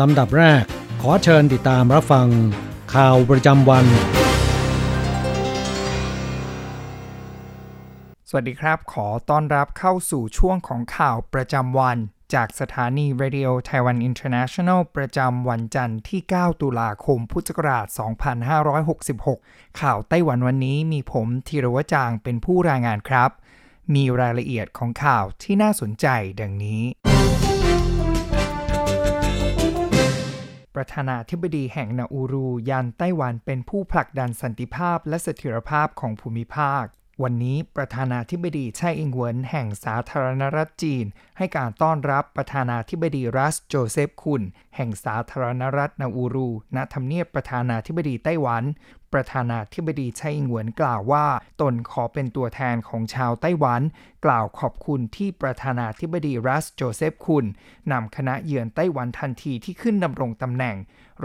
ลำดับแรก ขอเชิญติดตามรับฟัง ข่าวประจำวัน สวัสดีครับ ขอต้อนรับเข้าสู่ช่วงของข่าวประจำวัน จากสถานี Radio Taiwan International ประจำวันจันทร์ที่ 9 ตุลาคม พุทธศักราช 2566 ข่าวไต้หวันวันนี้มีผมธีรวจางเป็นผู้รายงานครับ มีรายละเอียดของข่าวที่น่าสนใจดังนี้ ประธานาธิบดีแห่งนาอูรูยันไต้หวันเป็นผู้ผลักดันสันติภาพและเสถียรภาพของภูมิภาค วันนี้ประธานาธิบดีไช่อิงเหวินแห่งสาธารณรัฐจีน ให้การต้อนรับประธานาธิบดีรัสโจเซฟคุนแห่งสาธารณรัฐนาอูรูณทำเนียบประธานาธิบดีไต้หวัน ประธานาธิบดีไช่อิงเหวินกล่าวว่า ตนขอเป็นตัวแทนของชาวไต้หวัน กล่าวขอบคุณที่ประธานาธิบดีรัสโจเซฟคุนนำคณะเยือนไต้หวันทันทีที่ขึ้นดำรงตำแหน่ง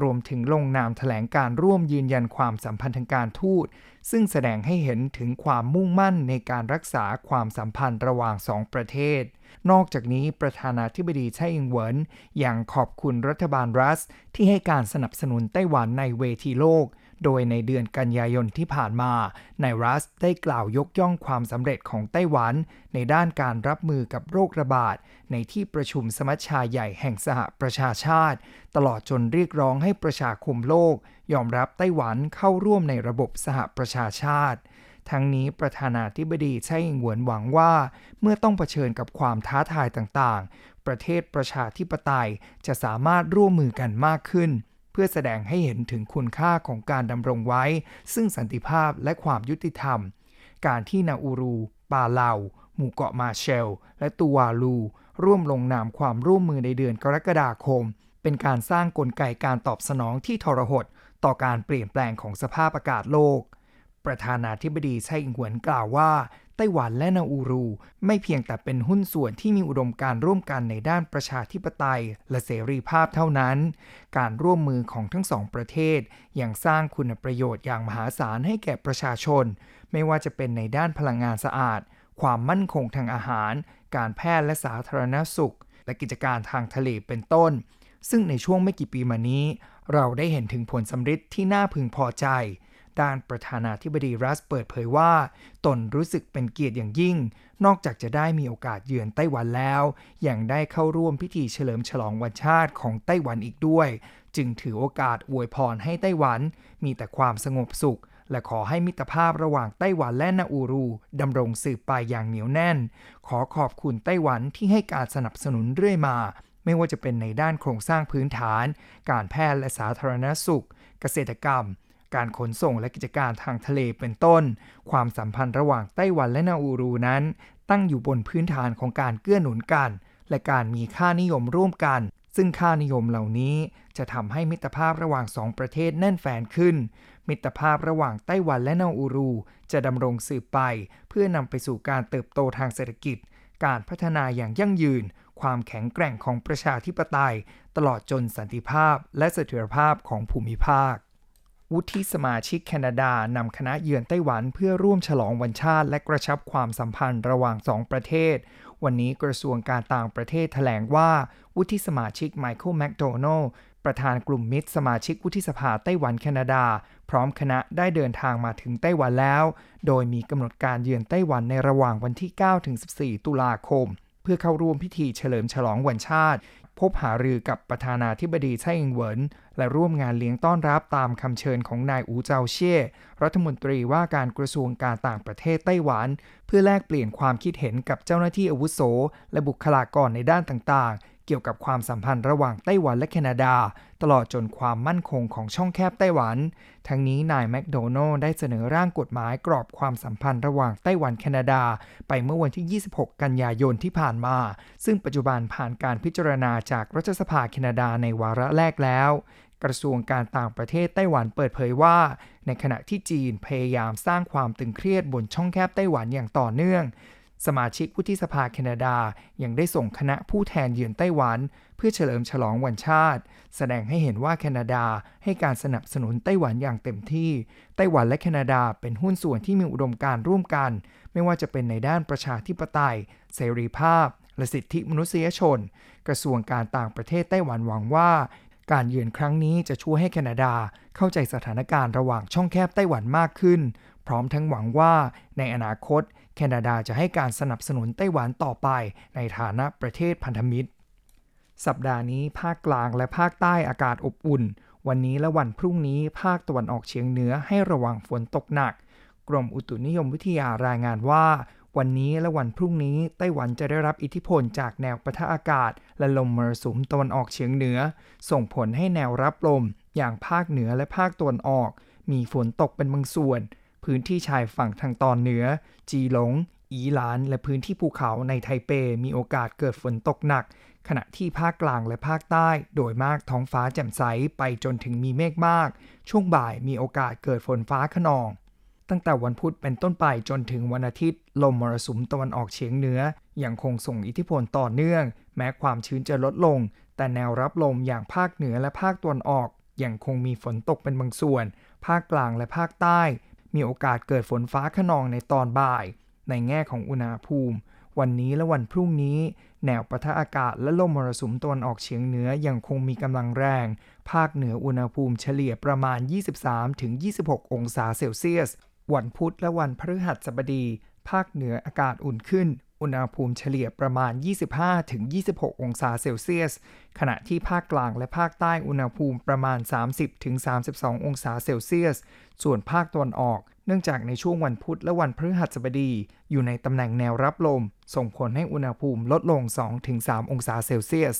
รวมถึงลงนามแถลงการร่วมยืนยันความสัมพันธ์ทางการทูต ซึ่งแสดงให้เห็นถึงความมุ่งมั่นในการรักษาความสัมพันธ์ระหว่างสองประเทศนอกจากนี้ประธานาธิบดีไช่อิงเหวินยังขอบคุณรัฐบาลรัส ที่ให้การสนับสนุนไต้หวันในเวทีโลก โดยในเดือนกันยายนที่ผ่านมานายรัสได้กล่าวยกย่องความสำเร็จของไต้หวัน ในด้านการรับมือกับโรคระบาด ในที่ประชุมสมัชชาใหญ่แห่งสหประชาชาติ ตลอดจนเรียกร้องให้ประชาคมโลก ยอมรับไต้หวันเข้าร่วมในระบบสหประชาชาติทั้งนี้ประธานาธิบดีไช่อิงหวนหวังว่า เมื่อต้องเผชิญกับความท้าทายต่างๆ ประเทศประชาธิปไตยจะสามารถร่วมมือกันมากขึ้น พื่อแสดงให้เห็นถึงคุณค่าของการดำรงไว้ ซึ่งสันติภาพและความยุติธรรม การที่นาอูรู ปาเลา หมู่เกาะมาเชล และตูวาลู ร่วมลงนามความร่วมมือในเดือนกรกฎาคม เป็นการสร้างกลไกการตอบสนองที่ทรหดต่อการเปลี่ยนแปลงของสภาพอากาศโลก ประธานาธิบดีไช่อิงหวนกล่าวว่า ไต้หวันและนาอูรู ไม่เพียงแต่เป็นหุ้นส่วนที่มีอุดมการร่วมกันในด้านประชาธิปไตย และเสรีภาพเท่านั้น การร่วมมือของทั้งสองประเทศ ยังสร้างคุณประโยชน์อย่างมหาศาลให้แก่ประชาชน ไม่ว่าจะเป็นในด้านพลังงานสะอาด ความมั่นคงทางอาหาร การแพทย์และสาธารณสุข และกิจการทางทะเลเป็นต้น ซึ่งในช่วงไม่กี่ปีมานี้ เราได้เห็นถึงผลสำฤทธิ์ที่น่าพึงพอใจ ด้านประธานาธิบดีรัสเปิดเผยว่า ตนรู้สึกเป็นเกียรติอย่างยิ่ง นอกจากจะได้มีโอกาสเยือนไต้หวันแล้วยังได้เข้าร่วมพิธีเฉลิมฉลองวันชาติของไต้หวันอีกด้วย จึงถือโอกาสอวยพรให้ไต้หวัน มีแต่ความสงบสุข และขอให้มิตรภาพระหว่างไต้หวันและนาอูรูดำรงสืบไปอย่างเหนียวแน่น ขอขอบคุณไต้หวันที่ให้การสนับสนุนเรื่อยมาไม่ว่าจะเป็นในด้านโครงสร้างพื้นฐาน การแพทย์และสาธารณสุข เกษตรกรรม การขนส่งและกิจการทางทะเลเป็นต้น ความสัมพันธ์ระหว่างไต้หวันและนาอูรูนั้น ตั้งอยู่บนพื้นฐานของการเกื้อหนุนกัน และการมีค่านิยมร่วมกัน ซึ่งค่านิยมเหล่านี้จะทำให้มิตรภาพระหว่างสองประเทศแน่นแฟนขึ้น มิตรภาพระหว่างไต้หวันและนาอูรู จะดำรงสืบไป เพื่อนำไปสู่การเติบโตทางเศรษฐกิจ การพัฒนาอย่างยั่งยืน ความแข็งแกร่งของประชาธิปไตย ตลอดจนสันติภาพและเสถียรภาพของภูมิภาค วุฒิสมาชิกแคนาดานำคณะเยือนไต้หวันเพื่อร่วมฉลองวันชาติ และกระชับความสัมพันธ์ระหว่างสองประเทศ วันนี้กระทรวงการต่างประเทศแถลงว่า วุฒิสมาชิกไมเคิลแมคโดนัลประธานกลุ่มมิตรสมาชิกวุฒิสภาไต้หวันแคนาดา พร้อมคณะได้เดินทางมาถึงไต้หวันแล้ว โดยมีกำหนดการเยือนไต้หวันในระหว่างวันที่ 9-14 ตุลาคม เพื่อเข้าร่วมพิธีเฉลิมฉลองวันชาติ พบหารือกับประธานาธิบดีไช่อิงเหวินและร่วมงานเลี้ยงต้อนรับตามคำเชิญของนายอูเจาเช่รัฐมนตรีว่าการกระทรวงการต่างประเทศไต้หวัน เพื่อแลกเปลี่ยนความคิดเห็นกับเจ้าหน้าที่อาวุโส และบุคลากรในด้านต่างๆ เกี่ยวกับความสัมพันธ์ระหว่างไต้หวันและแคนาดา ตลอดจนความมั่นคงของช่องแคบไต้หวัน ทั้งนี้นายแมคโดนัลได้เสนอร่างกฎหมายกรอบความสัมพันธ์ระหว่างไต้หวันแคนาดา ไปเมื่อวันที่ 26 กันยายนที่ผ่านมา ซึ่งปัจจุบันผ่านการพิจารณาจากรัฐสภาแคนาดาในวาระแรกแล้วกระทรวงการต่างประเทศไต้หวันเปิดเผยว่า ในขณะที่จีนพยายามสร้างความตึงเครียดบนช่องแคบไต้หวันอย่างต่อเนื่อง สมาชิกวุฒิสภาแคนาดายังได้ส่งคณะผู้แทนเยือนไต้หวัน เพื่อเฉลิมฉลองวันชาติ แสดงให้เห็นว่าแคนาดาให้การสนับสนุนไต้หวันอย่างเต็มที่ ไต้หวันและแคนาดาเป็นหุ้นส่วนที่มีอุดมการร่วมกัน ไม่ว่าจะเป็นในด้านประชาธิปไตย เสรีภาพ และสิทธิมนุษยชน กระทรวงการต่างประเทศไต้หวันหวังว่า การเยือนครั้งนี้จะช่วยให้แคนาดาเข้าใจสถานการณ์ระหว่างช่องแคบไต้หวันมากขึ้น พร้อมทั้งหวังว่าในอนาคต แคนาดาจะให้การสนับสนุนไต้หวันต่อไปในฐานะประเทศพันธมิตร สัปดาห์นี้ภาคกลางและภาคใต้อากาศอบอุ่น วันนี้และวันพรุ่งนี้ภาคตะวันออกเฉียงเหนือให้ระวังฝนตกหนัก กรมอุตุนิยมวิทยารายงานว่า วันนี้และวันพรุ่งนี้ไต้หวันจะได้รับอิทธิพลจากแนวปะทะอากาศ และลมมรสุมตะวันออกเฉียงเหนือ ส่งผลให้แนวรับลม อย่างภาคเหนือและภาคตะวันออก มีฝนตกเป็นบางส่วน พื้นที่ชายฝั่งทางตอนเหนือ จีหลง อีหลาน และพื้นที่ภูเขาในไทเปมีโอกาสเกิดฝนตกหนัก ขณะที่ภาคกลางและภาคใต้ โดยมากท้องฟ้าแจ่มใสไปจนถึงมีเมฆมาก ช่วงบ่ายมีโอกาสเกิดฝนฟ้าขนอง ตั้งแต่วันพุธเป็นต้นไปจนถึงวันอาทิตย์ ลมมรสุมตะวันออกเฉียงเหนือ ยังคงส่งอิทธิพลต่อเนื่อง แม้ความชื้นจะลดลง แต่แนวรับลมอย่างภาคเหนือและภาคตะวันออกยังคงมีฝนตกเป็นบางส่วน ภาคกลางและภาคใต้ มีโอกาสเกิดฝนฟ้าขนองในตอนบ่าย ในแง่ของอุณหภูมิ วันนี้และวันพรุ่งนี้ แนวปะทะอากาศและลมมรสุมตะวันออกเฉียงเหนือยังคงมีกำลังแรง ภาคเหนืออุณหภูมิเฉลี่ยประมาณ 23-26 องศาเซลเซียส วันพุธและวันพฤหัสบดี ภาคเหนืออากาศอุ่นขึ้น อุณหภูมิเฉลี่ยประมาณ 25-26 องศาเซลเซียส ขณะที่ภาคกลางและภาคใต้อุณหภูมิประมาณ 30-32 องศาเซลเซียส ส่วนภาคตะวันออก เนื่องจากในช่วงวันพุธและวันพฤหัสบดี อยู่ในตำแหน่งแนวรับลม ส่งผลให้อุณหภูมิลดลง 2-3 องศาเซลเซียส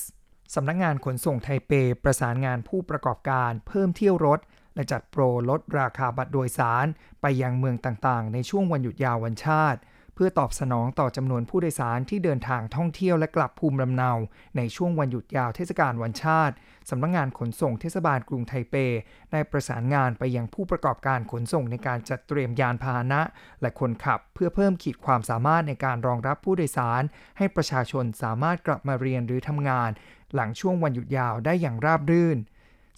สำนักงงานขนส่งไทเปประสานงานผู้ประกอบการเพิ่มเที่ยวรถ และจัดโปรลดราคาบัตรโดยสาร ไปยังเมืองต่างๆ ในช่วงวันหยุดยาววันชาติ เพื่อตอบสนองต่อจำนวนผู้โดยสารที่เดินทางท่องเที่ยวและกลับภูมิลำเนา ในช่วงวันหยุดยาวเทศกาลวันชาติสำนักงงานขนส่งเทศบาลกรุงไทเป ได้ประสานงานไปยังผู้ประกอบการขนส่งในการจัดเตรียมยานพาหนะ และคนขับเพื่อเพิ่มขีดความสามารถในการรองรับผู้โดยสาร ให้ประชาชนสามารถกลับมาเรียนหรือทำงาน หลังช่วงวันหยุดยาวได้อย่างราบรื่น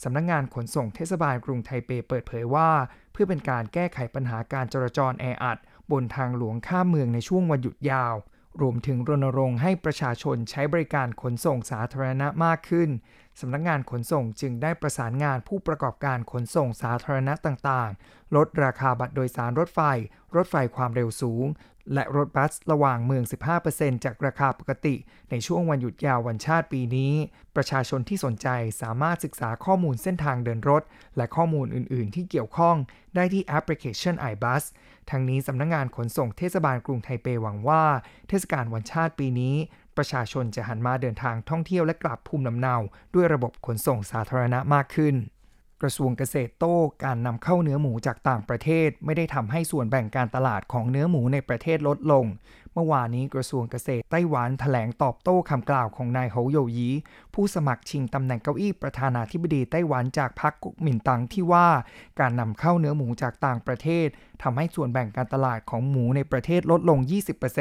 สำนักงงานขนส่งเทศบาลกรุงไทเปเปิดเผยว่า เพื่อเป็นการแก้ไขปัญหาการจราจรแออัด บนทางหลวงข้ามเมืองในช่วงวันหยุดยาว รวมถึงรณรงค์ให้ประชาชนใช้บริการขนส่งสาธารณะมากขึ้นสำนักงงานขนส่งจึงได้ประสานงานผู้ประกอบการขนส่งสาธารณะต่างๆ ลดราคาบัตรโดยสารรถไฟ รถไฟความเร็วสูง และรถบัสระหว่างเมือง 15%จากราคาปกติ ในช่วงวันหยุดยาววันชาติปีนี้ ประชาชนที่สนใจสามารถศึกษาข้อมูลเส้นทางเดินรถ และข้อมูลอื่น ๆ ที่เกี่ยวข้องได้ที่แอปพลิเคชัน iBus ทางนี้สำนักงงานขนส่งเทศบาลกรุงไทเปหวังว่า เทศกาลวันชาติปีนี้ ประชาชนจะหันมาเดินทางท่องเที่ยวและกลับภูมิลำเนา ด้วยระบบขนส่งสาธารณะมากขึ้น กระทรวงเกษตรโต้การนำเข้าเนื้อหมูจากต่างประเทศ ไม่ได้ทำให้ส่วนแบ่งการตลาดของเนื้อหมูในประเทศลดลงเมื่อวานนี้กระทรวงเกษตรไต้หวันแถลงตอบโต้คำกล่าวของนายโฮโยยีผู้สมัครชิงตำแหน่งเก้าอี้ประธานาธิบดีไต้หวันจากพรรคกุกมินตังที่ว่าการนำเข้าเนื้อหมูจากต่างประเทศทำให้ส่วนแบ่งการตลาดของหมูในประเทศลดลง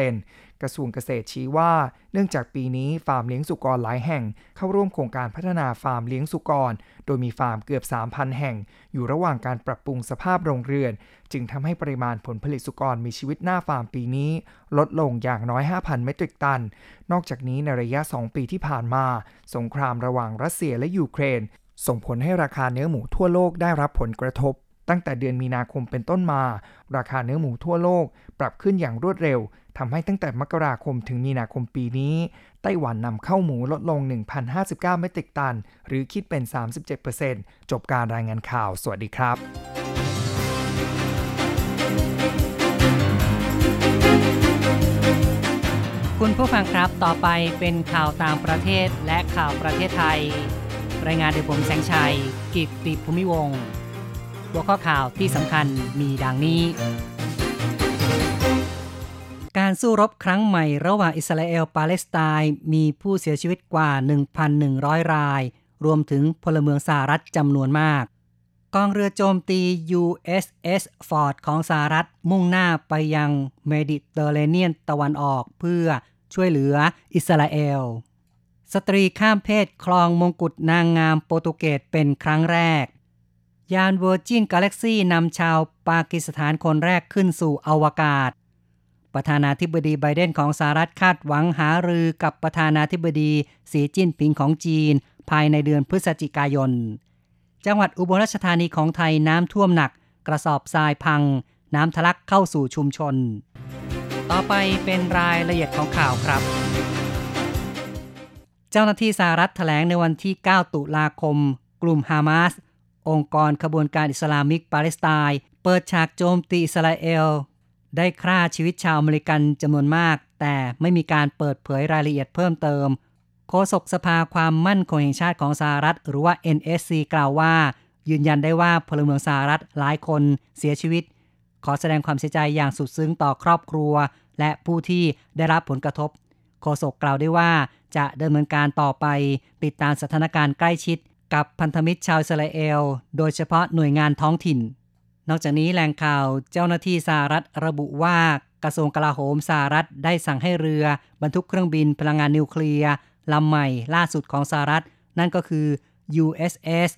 20%กระทรวงเกษตรชี้ว่า เนื่องจากปีนี้ฟาร์มเลี้ยงสุกรหลายแห่ง เข้าร่วมโครงการพัฒนาฟาร์มเลี้ยงสุกร โดยมีฟาร์มเกือบ 3,000 แห่ง อยู่ระหว่างการปรับปรุงสภาพโรงเรือนจึงทำให้ปริมาณผลผลิตสุกรมีชีวิตหน้าฟาร์มปีนี้ ลดลงอย่างน้อย 5,000 เมตริกตัน นอกจากนี้ในระยะ 2 ปีที่ผ่านมา สงครามระหว่างรัสเซียและยูเครน ส่งผลให้ราคาเนื้อหมูทั่วโลกได้รับผลกระทบ ตั้งแต่เดือนมีนาคมเป็นต้นมา ราคาเนื้อหมูทั่วโลก ปรับขึ้นอย่างรวดเร็วทำให้ตั้งแต่มกราคมถึงมีนาคมปีนี้ ไต้หวันนำเข้าหมูลดลง 1,059 เมตริกตัน หรือคิดเป็น 37%จบการรายงานข่าว สวัสดีครับ คุณผู้ฟังครับต่อไปเป็นข่าวต่างประเทศและข่าวประเทศไทย รายงานโดยผมแสงชัย กิตติภูมิวงหัวข้อข่าวที่สำคัญมีดังนี้ การสู้รบครั้งใหม่ระหว่างอิสราเอลปาเลสไตน์มีผู้เสียชีวิตกว่า 1,100 ราย รวมถึงพลเมืองสหรัฐจำนวนมาก กองเรือโจมตี USS Ford ของสหรัฐมุ่งหน้าไปยังเมดิเตอร์เรเนียนตะวันออกเพื่อช่วยเหลืออิสราเอล สตรีข้ามเพศคลองมงกุฎนางงามโปรตุเกสเป็นครั้งแรก ยาน Virgin Galactic นำชาวปากีสถานคนแรกขึ้นสู่อวกาศ ประธานาธิบดีไบเดนของสหรัฐคาดหวังหารือกับประธานาธิบดีสีจิ้นผิงของจีน ภายในเดือนพฤศจิกายน จังหวัดอุบลราชธานีของไทยน้ำท่วมหนัก กระสอบทรายพัง น้ำทะลักเข้าสู่ชุมชน ต่อไปเป็นรายละเอียดของข่าวครับ เจ้าหน้าที่สหรัฐแถลงในวันที่ 9 ตุลาคม กลุ่มฮามาส องค์กรขบวนการอิสลามิกปาเลสไตน์เปิดฉากโจมตีอิสราเอล ได้ฆ่าชีวิตชาวอเมริกันจำนวนมาก แต่ไม่มีการเปิดเผยรายละเอียดเพิ่มเติม โฆษกสภาความมั่นคงแห่งชาติของสหรัฐ หรือว่า NSC กล่าวว่า ยืนยันได้ว่าพลเมืองสหรัฐหลายคนเสียชีวิต ขอแสดงความเสียใจอย่างสุดซึ้งต่อครอบครัว และผู้ที่ได้รับผลกระทบ โฆษกกล่าวได้ว่าจะดำเนินการต่อไป ติดตามสถานการณ์ใกล้ชิด กับพันธมิตรชาวอิสราเอล โดยเฉพาะหน่วยงานท้องถิ่น นอกจากนี้แหล่งข่าวเจ้าหน้าที่สหรัฐระบุว่ากระทรวงกลาโหมสหรัฐได้สั่งให้เรือบรรทุกเครื่องบินพลังงานนิวเคลียร์ ลำใหม่ล่าสุดของสหรัฐ นั่นก็คือ USS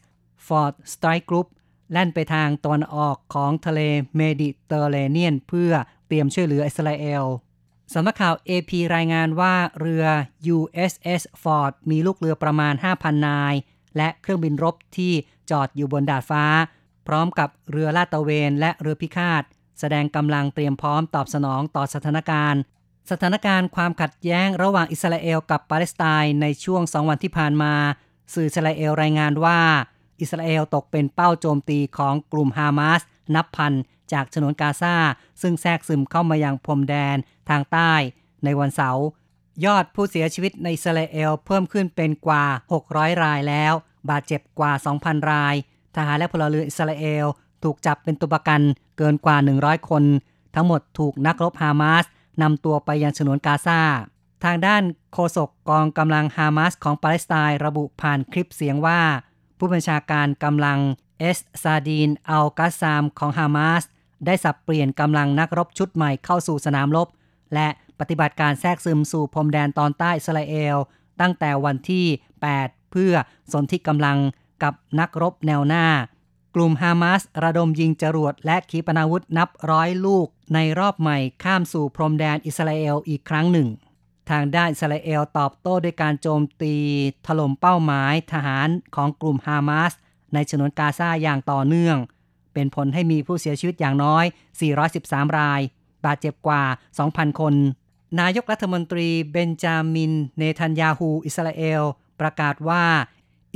Ford Strike Group แล่นไปทางตะวันออกของทะเลเมดิเตอร์เรเนียน เพื่อเตรียมช่วยเหลืออิสราเอลสำนักข่าว AP รายงานว่าเรือ USS Ford มีลูกเรือประมาณ 5,000 นาย และเครื่องบินรบที่จอดอยู่บนดาดฟ้า พร้อมกับเรือลาดตระเวนและเรือพิฆาต แสดงกำลังเตรียมพร้อมตอบสนองต่อสถานการณ์ สถานการณ์ความขัดแย้งระหว่างอิสราเอลกับปาเลสไตน์ในช่วงสองวันที่ผ่านมา สื่ออิสราเอลรายงานว่า อิสราเอลตกเป็นเป้าโจมตีของกลุ่มฮามาส นับพันจากฉนวนกาซาซึ่งแทรกซึมเข้ามายังพรมแดนทางใต้ในวันเสาร์ยอดผู้เสียชีวิตในอิสราเอลเพิ่มขึ้นเป็นกว่า 600 รายแล้ว บาดเจ็บกว่า 2,000 ราย ทหารและพลเรือนอิสราเอลถูกจับเป็นตัวประกันเกินกว่า 100 คน ทั้งหมดถูกนักรบฮามาส นำตัวไปยังฉนวนกาซา ทางด้านโฆษกกองกำลังฮามาสของปาเลสไตน์ระบุผ่านคลิปเสียงว่า ผู้บัญชาการกำลังเอสซาดีนอัลกาซามของฮามาสได้สับเปลี่ยนกำลังนักรบชุดใหม่เข้าสู่สนามรบ และปฏิบัติการแทรกซึมสู่พรมแดนตอนใต้อิสราเอล ตั้งแต่วันที่ 8 เพื่อสนธิกำลังกับนักรบแนวหน้า กลุ่มฮามาสระดมยิงจรวดและขีปนาวุธนับร้อยลูก ในรอบใหม่ข้ามสู่พรมแดนอิสราเอลอีกครั้งหนึ่ง ทางด้านอิสราเอลตอบโต้ด้วยการโจมตี ถล่มเป้าหมายทหารของกลุ่มฮามาสในฉนวนกาซาอย่างต่อเนื่อง เป็นผลให้มีผู้เสียชีวิตอย่างน้อย 413 ราย บาดเจ็บกว่า 2,000 คน นายกรัฐมนตรีเบนจามิน เนทันยาฮู อิสราเอล ประกาศว่า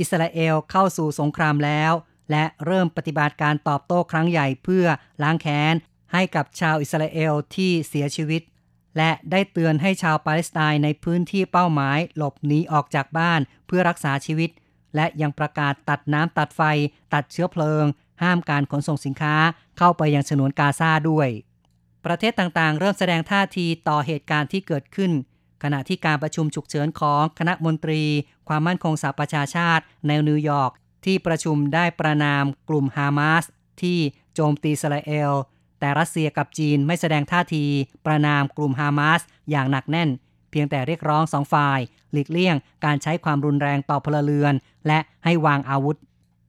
อิสราเอลเข้าสู่สงครามแล้ว และเริ่มปฏิบัติการตอบโต้ครั้งใหญ่เพื่อล้างแค้น ให้กับชาวอิสราเอลที่เสียชีวิต และได้เตือนให้ชาวปาเลสไตน์ในพื้นที่เป้าหมายหลบหนีออกจากบ้านเพื่อรักษาชีวิต และยังประกาศตัดน้ำตัดไฟ ตัดเชื้อเพลิง ห้ามการขนส่งสินค้าเข้าไปยังฉนวนกาซาด้วย ประเทศต่างๆ เริ่มแสดงท่าทีต่อเหตุการณ์ที่เกิดขึ้นขณะที่การประชุมฉุกเฉินของคณะมนตรี ความมั่นคงสหประชาชาติในนิวยอร์ก ที่ประชุมได้ประนามกลุ่มฮามาสที่โจมตีอิสราเอล แต่รัสเซียกับจีนไม่แสดงท่าที ประนามกลุ่มฮามาสอย่างหนักแน่น เพียงแต่เรียกร้องสองฝ่าย หลีกเลี่ยงการใช้ความรุนแรงต่อพลเรือน และให้วางอาวุธ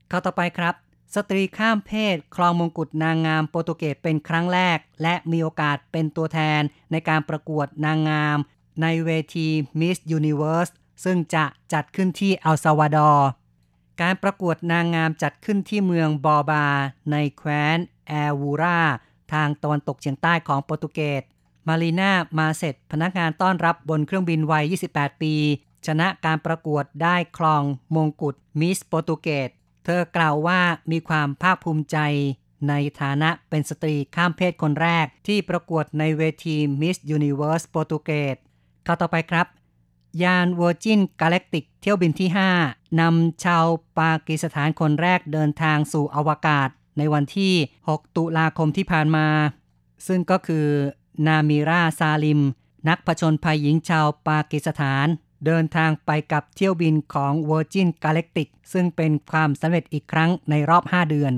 เข้าต่อไปครับ สตรีข้ามเพศ ครองมงกุฎนางงามโปรตุเกสเป็นครั้งแรก และมีโอกาสเป็นตัวแทนในการประกวดนางงาม ในเวที Miss Universe ซึ่งจะจัดขึ้นที่เอลซัลวาดอร์ การประกวดนางงามจัดขึ้นที่เมืองบอร์บา ในแคว้นเอวูราทางตะวันตกเฉียงใต้ของโปรตุเกส มารีนามาเชเต พนักงานต้อนรับบนเครื่องบินวัย 28 ปี ชนะการประกวดได้ครองมงกุฎมิสโปรตุเกส เธอกล่าวว่ามีความภาคภูมิใจ ในฐานะเป็นสตรีข้ามเพศคนแรกที่ประกวดในเวทีมิสยูนิเว ิร์สโปรตุเกสข่าวต่อไปครับ ยาน Virgin Galactic เที่ยวบินที่ 5 นำชาวปากีสถานคนแรกเดินทางสู่อวกาศ ในวันที่ 6 ตุลาคมที่ผ่านมา ซึ่งก็คือนามิราซาลิม นักผจญภัยหญิงชาวปากีสถาน เดินทางไปกับเที่ยวบินของ Virgin Galactic ซึ่งเป็นความสำเร็จอีกครั้งในรอบ 5 เดือน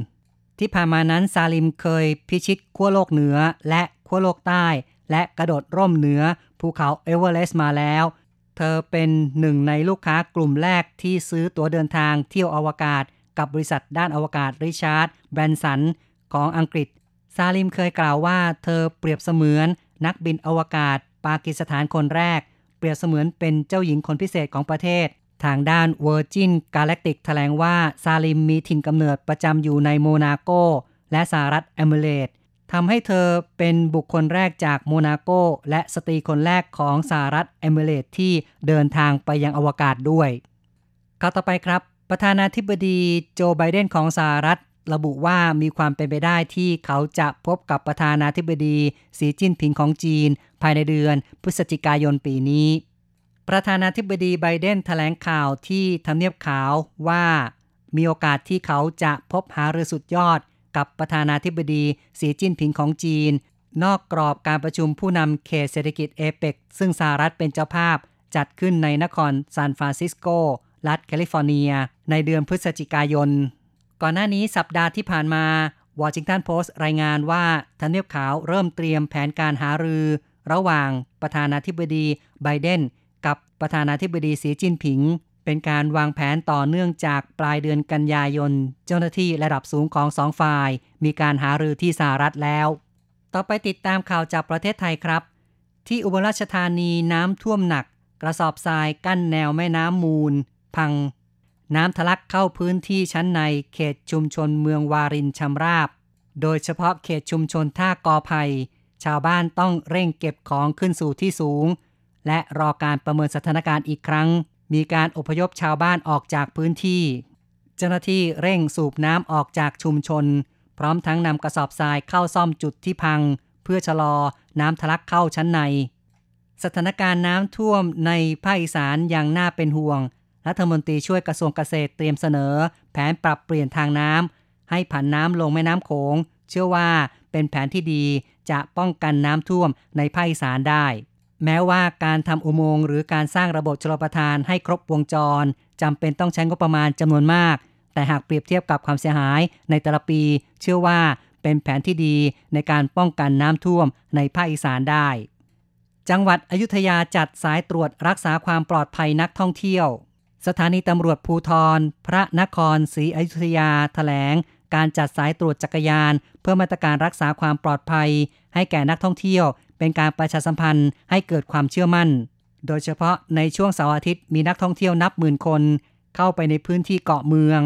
ที่ผ่านมานั้นซาลิมเคยพิชิตขั้วโลกเหนือและขั้วโลกใต้ และกระโดดร่มเหนือภูเขาเอเวอเรสต์มาแล้ว เธอเป็นหนึ่งในลูกค้ากลุ่มแรกที่ซื้อตั๋วเดินทางเที่ยวอวกาศ กับบริษัทด้านอวกาศริชาร์ดแบรนสันของอังกฤษ ซาลิมเคยกล่าวว่า เธอเปรียบเสมือน นักบินอวกาศ ปากีสถานคนแรก เปรียบเสมือนเป็นเจ้าหญิงคนพิเศษของประเทศ ทางด้าน Virgin Galactic แถลงว่า ซาลิมมีถิ่นกำเนิดประจำอยู่ในโมนาโก และสหรัฐเอมิเรต ทำให้เธอเป็นบุคคลแรกจากโมนาโก และสตรีคนแรกของสหรัฐเอมิเรตที่เดินทางไปยังอวกาศด้วยข่าวต่อไปครับ ประธานาธิบดีโจไบเดนของสหรัฐ ระบุว่ามีความเป็นไปได้ที่เขาจะพบกับประธานาธิบดีสีจิ้นผิงของจีน ภายในเดือนพฤศจิกายนปีนี้ ประธานาธิบดีไบเดนแถลงข่าวที่ทำเนียบขาวว่า มีโอกาสที่เขาจะพบหารือสุดยอด กับประธานาธิบดีสีจิ้นผิงของจีน นอกกรอบการประชุมผู้นำเขตเศรษฐกิจเอเปกซึ่งสหรัฐเป็นเจ้าภาพ จัดขึ้นในนครซานฟรานซิสโก รัฐแคลิฟอร์เนีย ในเดือนพฤศจิกายน ก่อนหน้านี้สัปดาห์ที่ผ่านมาวอชิงตันโพสต์รายงานว่าทำเนียบขาวเริ่มเตรียมแผนการหารือ ระหว่างประธานาธิบดีไบเดนกับประธานาธิบดีสีจิ้นผิง เป็นการวางแผนต่อเนื่องจากปลายเดือนกันยายน เจ้าหน้าที่ระดับสูงของสองฝ่าย มีการหารือที่สหรัฐแล้ว ต่อไปติดตามข่าวจากประเทศไทยครับ ที่อุบลราชธานีน้ำท่วมหนัก กระสอบทรายกั้นแนวแม่น้ำมูล พัง น้ำทะลักเข้าพื้นที่ชั้นในเขตชุมชนเมืองวารินชำราบ โดยเฉพาะเขตชุมชนท่ากอไผ่ชาวบ้านต้องเร่งเก็บของขึ้นสู่ที่สูง และรอการประเมินสถานการณ์อีกครั้ง มีการอพยพชาวบ้านออกจากพื้นที่ เจ้าหน้าที่เร่งสูบน้ำออกจากชุมชน พร้อมทั้งนำกระสอบทรายเข้าซ่อมจุดที่พัง เพื่อชะลอน้ำทะลักเข้าชั้นใน สถานการณ์น้ำท่วมในภาคอีสานยังน่าเป็นห่วง รัฐมนตรีช่วยกระทรวงเกษตรเตรียมเสนอ แผนปรับเปลี่ยนทางน้ำให้ผันน้ำลงแม่น้ำโขง เชื่อว่าเป็นแผนที่ดีจะป้องกันน้ำท่วมในภาคอีสานได้ แม้ว่าการทำอุโมงค์หรือการสร้างระบบชลประทานให้ครบวงจรจำเป็นต้องใช้งบประมาณจำนวนมาก แต่หากเปรียบเทียบกับความเสียหายในแต่ละปี เชื่อว่าเป็นแผนที่ดีในการป้องกันน้ำท่วมในภาคอีสานได้ จังหวัดอยุธยาจัดสายตรวจรักษาความปลอดภัยนักท่องเที่ยว สถานีตำรวจภูทร พระนครศรีอยุธยาถแถลง การจัดสายตรวจจักรยาน เพื่อมาตรการรักษาความปลอดภัย ให้แก่นักท่องเที่ยว เป็นการประชาสัมพันธ์ให้เกิดความเชื่อมั่น โดยเฉพาะในช่วงเสาร์อาทิตย์มีนักท่องเที่ยวนับหมื่นคน เข้าไปในพื้นที่เกาะเมือง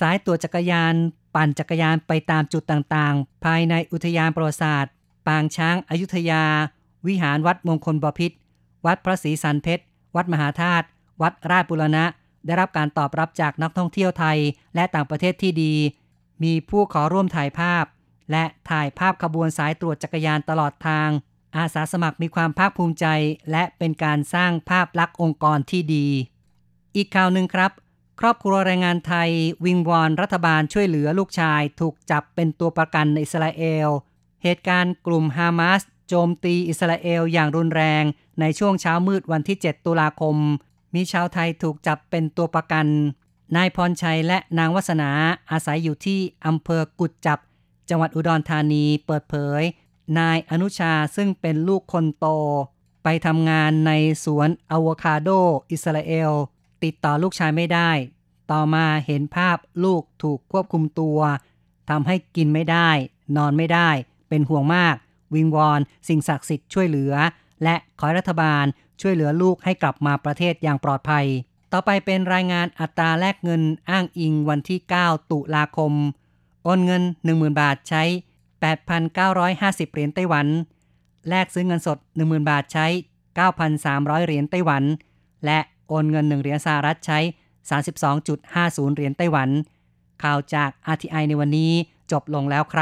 สายตัวจักรยาน ปั่นจักรยานไปตามจุดต่างๆ ภายในอุทยานประวัติศาสตร์ ปางช้างอายุทยา วิหารวัดมงคลบพิษวัดพระศรีสันเพชร วัดมหาธาตุ วัดราชบุรณะ ได้รับการตอบรับจากนักท่องเที่ยวไทยและต่างประเทศที่ดี มีผู้ขอร่วมถ่ายภาพ และถ่ายภาพขบวนสายตรวจจักรยานตลอดทาง อาสาสมัครมีความภาคภูมิใจ และเป็นการสร้างภาพลักษณ์องค์กรที่ดี อีกข่าวหนึ่งครับ ครอบครัวแรงงานไทย วิงวอนรัฐบาลช่วยเหลือลูกชาย ถูกจับเป็นตัวประกันในอิสราเอล เหตุการณ์กลุ่มฮามาสโจมตีอิสราเอลอย่างรุนแรงในช่วงเช้ามืดวันที่ 7 ตุลาคม มีชาวไทยถูกจับเป็นตัวประกัน นายพรชัยและนางวัสนาอาศัยอยู่ที่อำเภอกุดจับ จังหวัดอุดรธานีเปิดเผย นายอนุชาซึ่งเป็นลูกคนโต ไปทำงานในสวนอะโวคาโด อิสราเอล ติดต่อลูกชายไม่ได้ ต่อมาเห็นภาพลูกถูกควบคุมตัวทำให้กินไม่ได้ นอนไม่ได้ เป็นห่วงมาก วิงวอนสิ่งศักดิ์สิทธิ์ช่วยเหลือ และขอรัฐบาลช่วยเหลือลูกให้กลับมาประเทศอย่างปลอดภัย ต่อไปเป็นรายงานอัตราแลกเงินอ้างอิงวันที่ 9 ตุลาคม โอนเงิน 10,000 บาทใช้ 8,950 เหรียญไต้หวัน แลกซื้อเงินสด 10,000 บาทใช้ 9,300 เหรียญไต้หวัน และโอนเงิน 1 เหรียญสหรัฐใช้ 32.50 เหรียญไต้หวัน ข่าวจาก RTI ในวันนี้จบลงแล้วครับ